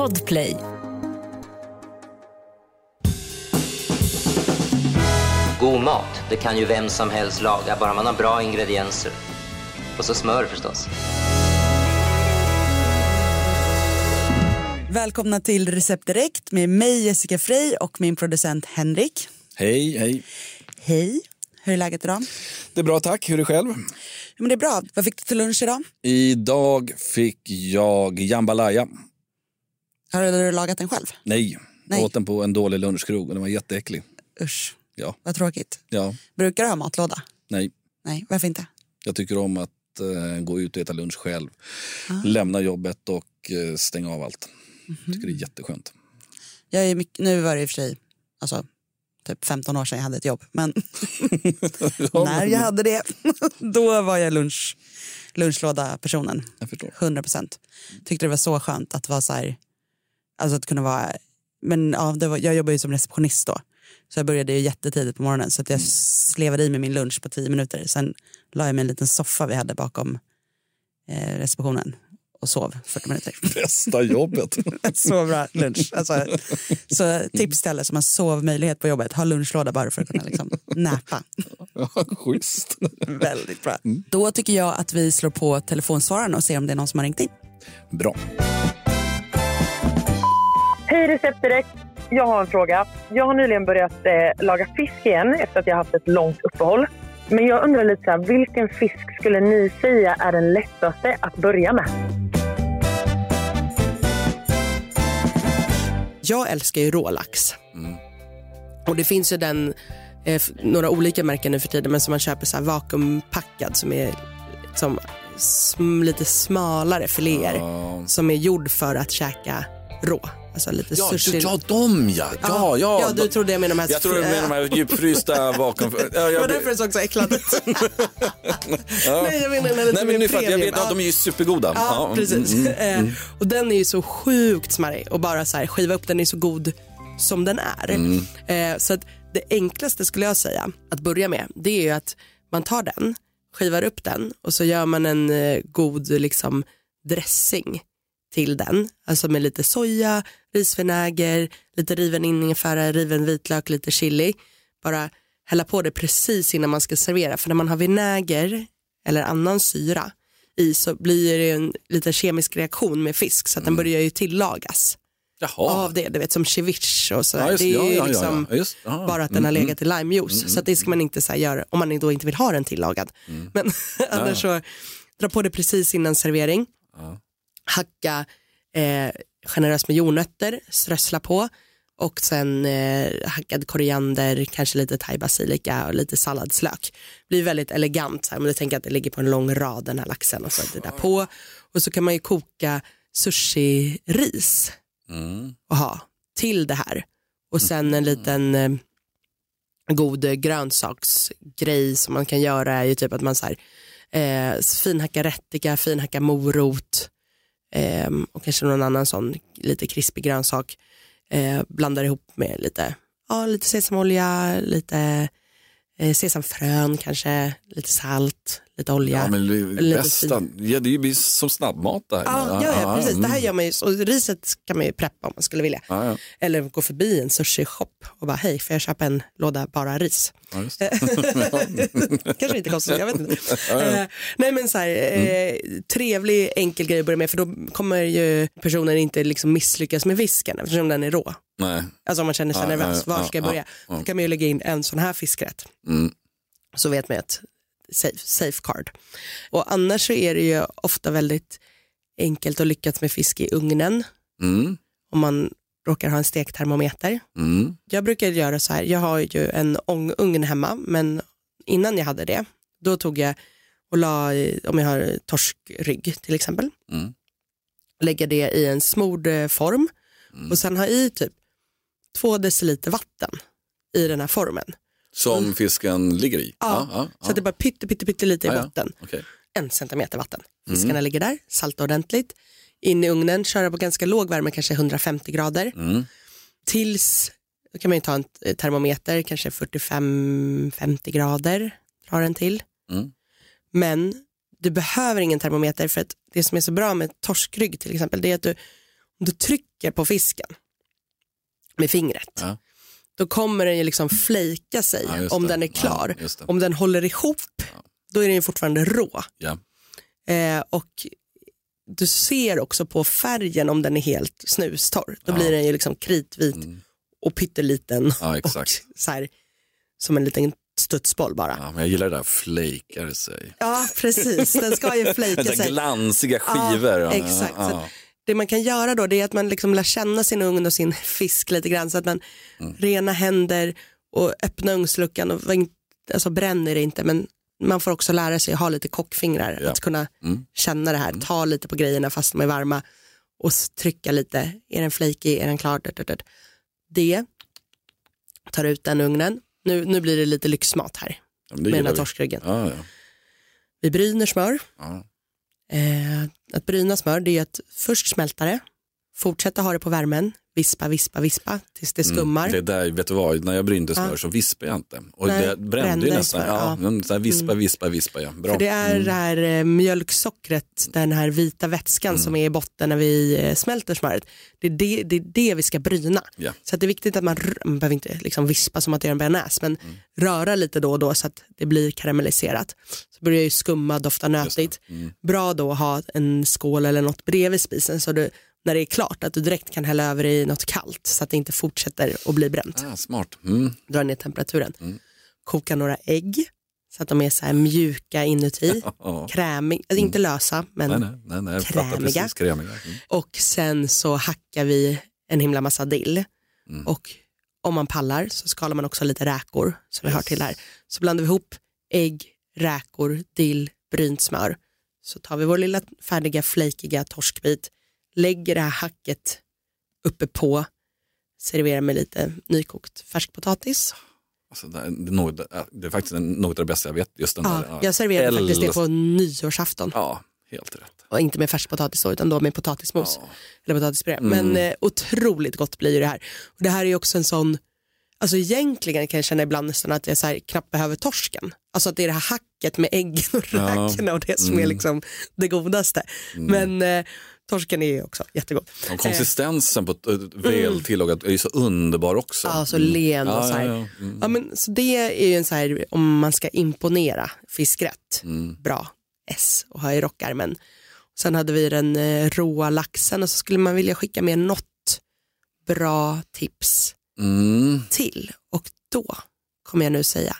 Podplay. God mat, det kan ju vem som helst laga, bara man har bra ingredienser. Och så smör förstås. Välkomna till Recept Direkt med mig Jessica Frey och min producent Henrik. Hej, hej. Hej, hur är läget idag? Det är bra tack, hur är det själv? Ja, men det är bra. Vad fick du till lunch idag? Idag fick jag jambalaya. Har du lagat den själv? Nej, Nej. åt den på en dålig lunchkrog och den var jätteäcklig. Usch, Ja, vad tråkigt. ja, Brukar du ha matlåda? nej. Nej, varför inte? Jag tycker om att eh, gå ut och äta lunch själv. Lämna jobbet och eh, stänga av allt. tycker det är jätteskönt. Jag är mycket, nu var det i och för sig alltså, typ 15 år sedan jag hade ett jobb. Men när jag hade det, då var jag lunch, lunchlåda-personen. Jag förstår. 100 procent. Tyckte det var så skönt att vara så här, alltså att kunna vara, men ja, var, jag jobbade ju som receptionist då. Så jag började ju jättetidigt på morgonen så att jag slevade i mig min lunch på 10 minuter. Sen la jag mig i en liten soffa vi hade bakom eh, receptionen och sov 40 minuter. Bästa jobbet. så bra lunch. Alltså, så tips till alla som har sovmöjlighet på jobbet, ha lunchlåda bara för att kunna liksom näpa. Ja, Schysst. Väldigt bra. Då tycker jag att vi slår på telefonsvararen och ser om det är någon som har ringt in. Bra. Hej Recept Direkt. Jag har en fråga. Jag har nyligen börjat eh, laga fisk igen efter att jag haft ett långt uppehåll. Men jag undrar lite så här, vilken fisk skulle ni säga är den lättaste att börja med? Jag älskar ju rålax. Och det finns ju den, eh, några olika märken nu för tiden, men som man köper så här vakuumpackad som är som sm, lite smalare filéer som är gjord för att käka rå. Alltså lite Ja, sushi. ja, de ja. Ja, ja. ja, du trodde jag menade de här. Jag tror du menar de här djupfrysta bakom... Ja, Det var jag, därför det såg så äcklat ut. Nej, jag menar lite Nej, men nu fattar jag. Jag vet att Ja. de är ju supergoda. Ja, mm, precis. mm, mm. Eh, och den är ju så sjukt smarrig och bara så här, skiva upp den är så god som den är. Mm. Eh, så att det enklaste skulle jag säga att börja med det är ju att man tar den, skivar upp den och så gör man en eh, god liksom dressing till den. Alltså med lite soja, risvinäger, lite riven ingefära, riven vitlök, lite chili. Bara hälla på det precis innan man ska servera. För när man har vinäger eller annan syra i så blir det en liten kemisk reaktion med fisk så att den börjar ju tillagas Jaha. av det. Du vet som ceviche och sådär. Ja, just- det är ja, ju ja, liksom just- bara att den har legat i limejuice. Så att det ska man inte så göra om man då inte vill ha den tillagad. Men annars så dra på det precis innan servering. Hacka eh, generöst med jordnötter, strössla på och sen eh, hackad koriander, kanske lite thaibasilika och lite salladslök. Blir väldigt elegant så här, om du tänker att det ligger på en lång rad den här laxen och så det där på. Och så kan man ju koka sushi-ris och ha till det här. Och sen en liten eh, god grönsaksgrej som man kan göra är ju typ att man så här, eh, finhackar rättika, finhackar morot ehm, och kanske någon annan sån lite krispig grönsak. Eh, blandar ihop med lite, ja, lite sesamolja, lite eh, sesamfrön kanske, lite salt, lite olja. Ja, men det bästa. Ja, det är ju som snabbmat det här. Ja, ja, ja, precis. Det här mm. gör man ju, och riset kan man ju preppa om man skulle vilja. Ja, ja. Eller gå förbi en sushi-shop och bara hej, får jag köpa en låda bara ris? Ja, just. Kanske inte kostar, jag vet inte. Eh, nej men så här, eh, trevlig enkel grej att börja med för då kommer ju personen inte liksom misslyckas med fisken eftersom den är rå. Nej. Alltså om man känner sig Ja, nervös, ja, var ska jag ja, börja? ja. Då kan man ju lägga in en sån här fiskrätt. Mm. Så vet man att safe, safe card. Och annars så är det ju ofta väldigt enkelt att lyckas med fisk i ugnen. Mm. Om man råkar ha en stektermometer. Mm. Jag brukar göra så här, jag har ju en ång- ugn hemma men innan jag hade det då tog jag och la, i- om jag har torskrygg till exempel, Mm. lägga det i en smord eh, form och sen ha i typ två deciliter vatten i den här formen. Som fisken ligger i? Ja, ja, Så att det bara pytte, pytte, pytte lite i Ja, ja. botten. Okej. En centimeter vatten. Fiskarna ligger där, salta ordentligt. In i ugnen, köra på ganska låg värme, kanske 150 grader. Mm. Tills, då kan man ju ta en termometer, kanske 45-50 grader, dra den till. Mm. Men du behöver ingen termometer för att det som är så bra med torskrygg till exempel, det är att du, om du trycker på fisken med fingret, Ja. då kommer den ju liksom flejka sig Ja, om den är klar. Ja, om den håller ihop, då är den ju fortfarande rå. Ja. Eh, och du ser också på färgen om den är helt snustorr. Då Ja. blir den ju liksom kritvit Mm. och pytteliten. Ja. Och så här, som en liten studsboll bara. Ja, Ja, men jag gillar det där flakar sig. precis, den ska ju där sig. glansiga skivor. Ja, exakt. Ja. Det man kan göra då det är att man liksom lär känna sin ugn och sin fisk lite grann så att man Mm. rena händer och öppna ugnsluckan och alltså bränner det inte men man får också lära sig att ha lite kockfingrar, Ja. att kunna Mm. känna det här, ta lite på grejerna fast de är varma och trycka lite, är den flaky, är den klar, det, tar ut den ugnen, nu, nu blir det lite lyxmat här Ja, med den här vi. torskryggen. Ja, ja. Vi bryner smör, Ja. Eh, att bryna smör det är att först smälta det, fortsätta ha det på värmen, vispa, vispa, vispa tills det skummar. Mm, Det där, vet du vad, när jag brynte smör Ja. så vispade jag inte. Och Nej, det brände brände ju nästan. smör, Ja, ja. så här vispa, vispa, vispa. Ja. Bra. För det är Mm. det här eh, mjölksockret, den här vita vätskan som är i botten när vi eh, smälter smöret. Det är det, det är det vi ska bryna. Ja. Så det är viktigt att man, man behöver inte liksom vispa som att göra en bearnaise, men röra lite då och då så att det blir karamelliserat. Så börjar ju skumma, dofta nötigt. Mm. Bra då att ha en skål eller något bredvid spisen så du, när det är klart att du direkt kan hälla över i något kallt så att det inte fortsätter att bli bränt. Ah, smart. Mm. Dra ner temperaturen. Mm. Koka några ägg så att de är så här mjuka inuti. Ja. Krämig, alltså inte lösa men Nej, nej, nej, Krämiga. Krämiga. Mm. och sen så hackar vi en himla massa dill Mm. och om man pallar så skalar man också lite räkor som vi har till här. Så blandar vi ihop ägg, räkor, dill, brynt smör. Så tar vi vår lilla färdiga flakiga torskbit, lägger det här hacket uppe på, serverar med lite nykokt färskpotatis. Alltså, det, är, är något, det är faktiskt något av det bästa jag vet. Just den Ja, där, ja. jag serverar faktiskt det på nyårsafton. Ja, helt rätt. Och inte med färskpotatis utan då med potatismos. Ja. eller potatispuré. Mm. Men eh, otroligt gott blir det här. Och det här är också en sån, alltså egentligen kan jag känna ibland nästan att jag så här, knappt behöver torsken. Alltså att det är det här hacket med äggen och Ja. räkorna och det som är Mm. liksom det godaste. Men eh, torsken är också jättegod. Och konsistensen på ett väl tillagat är ju så underbar också. Ja, så Mm. len och Ja, så här. ja, ja. Mm. Ja, men, så det är ju en så här, om man ska imponera fiskrätt, Mm. bra S och ha i rockärmen. Sen hade vi den eh, råa laxen och så skulle man vilja skicka med något bra tips Mm. till och då kommer jag nu säga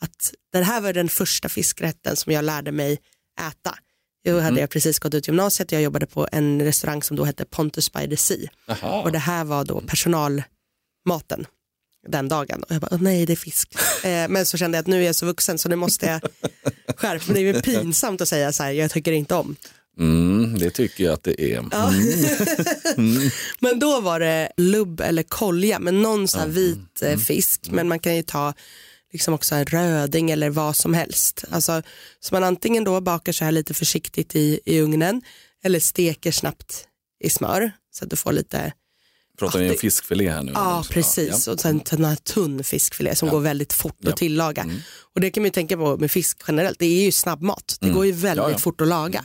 att det här var den första fiskrätten som jag lärde mig äta. Då hade jag precis gått ut gymnasiet, jag jobbade på en restaurang som då hette Pontus by the Sea Aha. och det här var då personalmaten den dagen och jag bara, "Åh, nej det är fisk. Eh, men så kände jag att nu är jag så vuxen så nu måste jag skärpa mig. Det är pinsamt att säga så här, jag tycker inte om. Mm, det tycker jag att det är. Ja. men då var det lubb eller kolja med någon sån här vit eh, fisk. Men man kan ju ta liksom också en röding eller vad som helst. Alltså, så man antingen då bakar så här lite försiktigt i, i ugnen eller steker snabbt i smör så att du får lite, Pratar vi en fiskfilé här nu? ja precis, Ja. och sen en här tunn fiskfilé som går väldigt fort Ja. att tillaga. Mm. Och det kan man ju tänka på med fisk generellt, det är ju snabbmat, det går ju väldigt Ja, ja. fort att laga.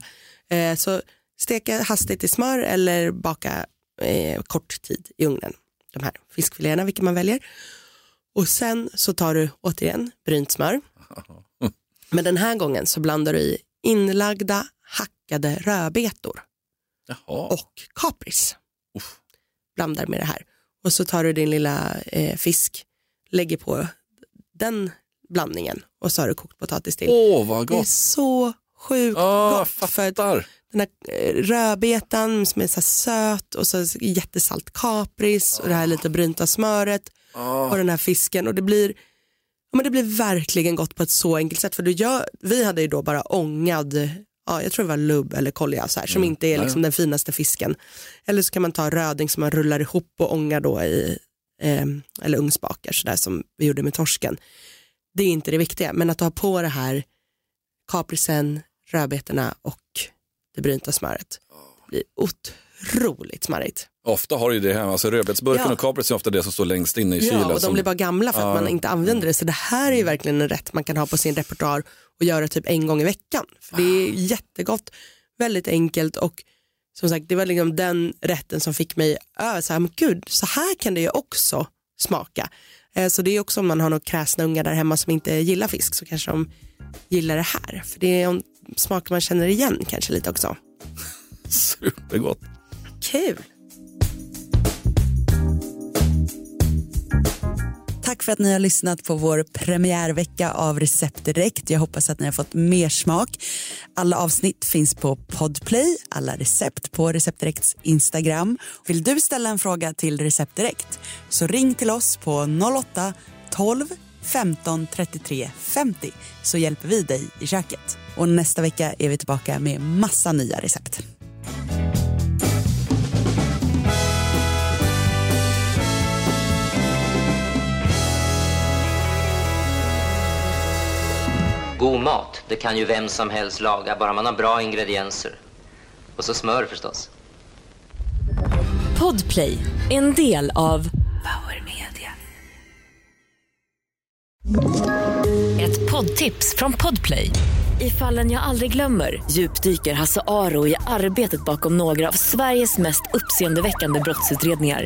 Eh, så steka hastigt i smör eller baka eh, kort tid i ugnen, de här fiskfiléerna, vilka man väljer. Och sen så tar du återigen brynt smör. Men den här gången så blandar du i inlagda hackade rödbetor Jaha. och kapris. Uff. Blandar med det här. Och så tar du din lilla eh, fisk, lägger på den blandningen och så har du kokt potatis till. Åh, vad det är gott. så sjukt Åh, gott. För att fattar. den här eh, rödbetan som är så söt och så jättesalt kapris och det här lite brynta smöret Åh. och den här fisken. Och det blir ja, men det blir verkligen gott på ett så enkelt sätt. För du gör, vi hade ju då bara ångad ja, jag tror det var lubb eller kolja så här, som inte är liksom den finaste fisken. Eller så kan man ta röding som man rullar ihop och ångar då i eh, eller ugnsbakar så där som vi gjorde med torsken. Det är inte det viktiga men att ha på det här kaprisen, rödbetorna och det brynta smöret. Blir otroligt smarrigt. Ofta har ju det här, alltså rödbetsburken Ja. och kapris är ofta det som står längst inne i kylen. Ja, och de som- blir bara gamla för att Ja. man inte använder det. Så det här är ju verkligen en rätt man kan ha på sin repertoar och göra typ en gång i veckan. För det är jättegott, väldigt enkelt och som sagt, det var liksom den rätten som fick mig över, så här, men gud, så här kan det ju också smaka. Eh, så det är också om man har några kräsna ungar där hemma som inte gillar fisk så kanske de gillar det här. För det är smaker man känner igen kanske lite också. Supergott. Kul. För att ni har lyssnat på vår premiärvecka av Recept Direkt. Jag hoppas att ni har fått mer smak. Alla avsnitt finns på Podplay, alla recept på Recept Direkts Instagram. Vill du ställa en fråga till Recept Direkt så ring till oss på 08 12 15 33 50 så hjälper vi dig i köket. Och nästa vecka är vi tillbaka med massa nya recept. God mat, det kan ju vem som helst laga, bara man har bra ingredienser. Och så smör förstås. Podplay, en del av Power Media. Ett poddtips från Podplay. I fallen jag aldrig glömmer djupdyker Hasse Aro i arbetet bakom några av Sveriges mest uppseendeväckande brottsutredningar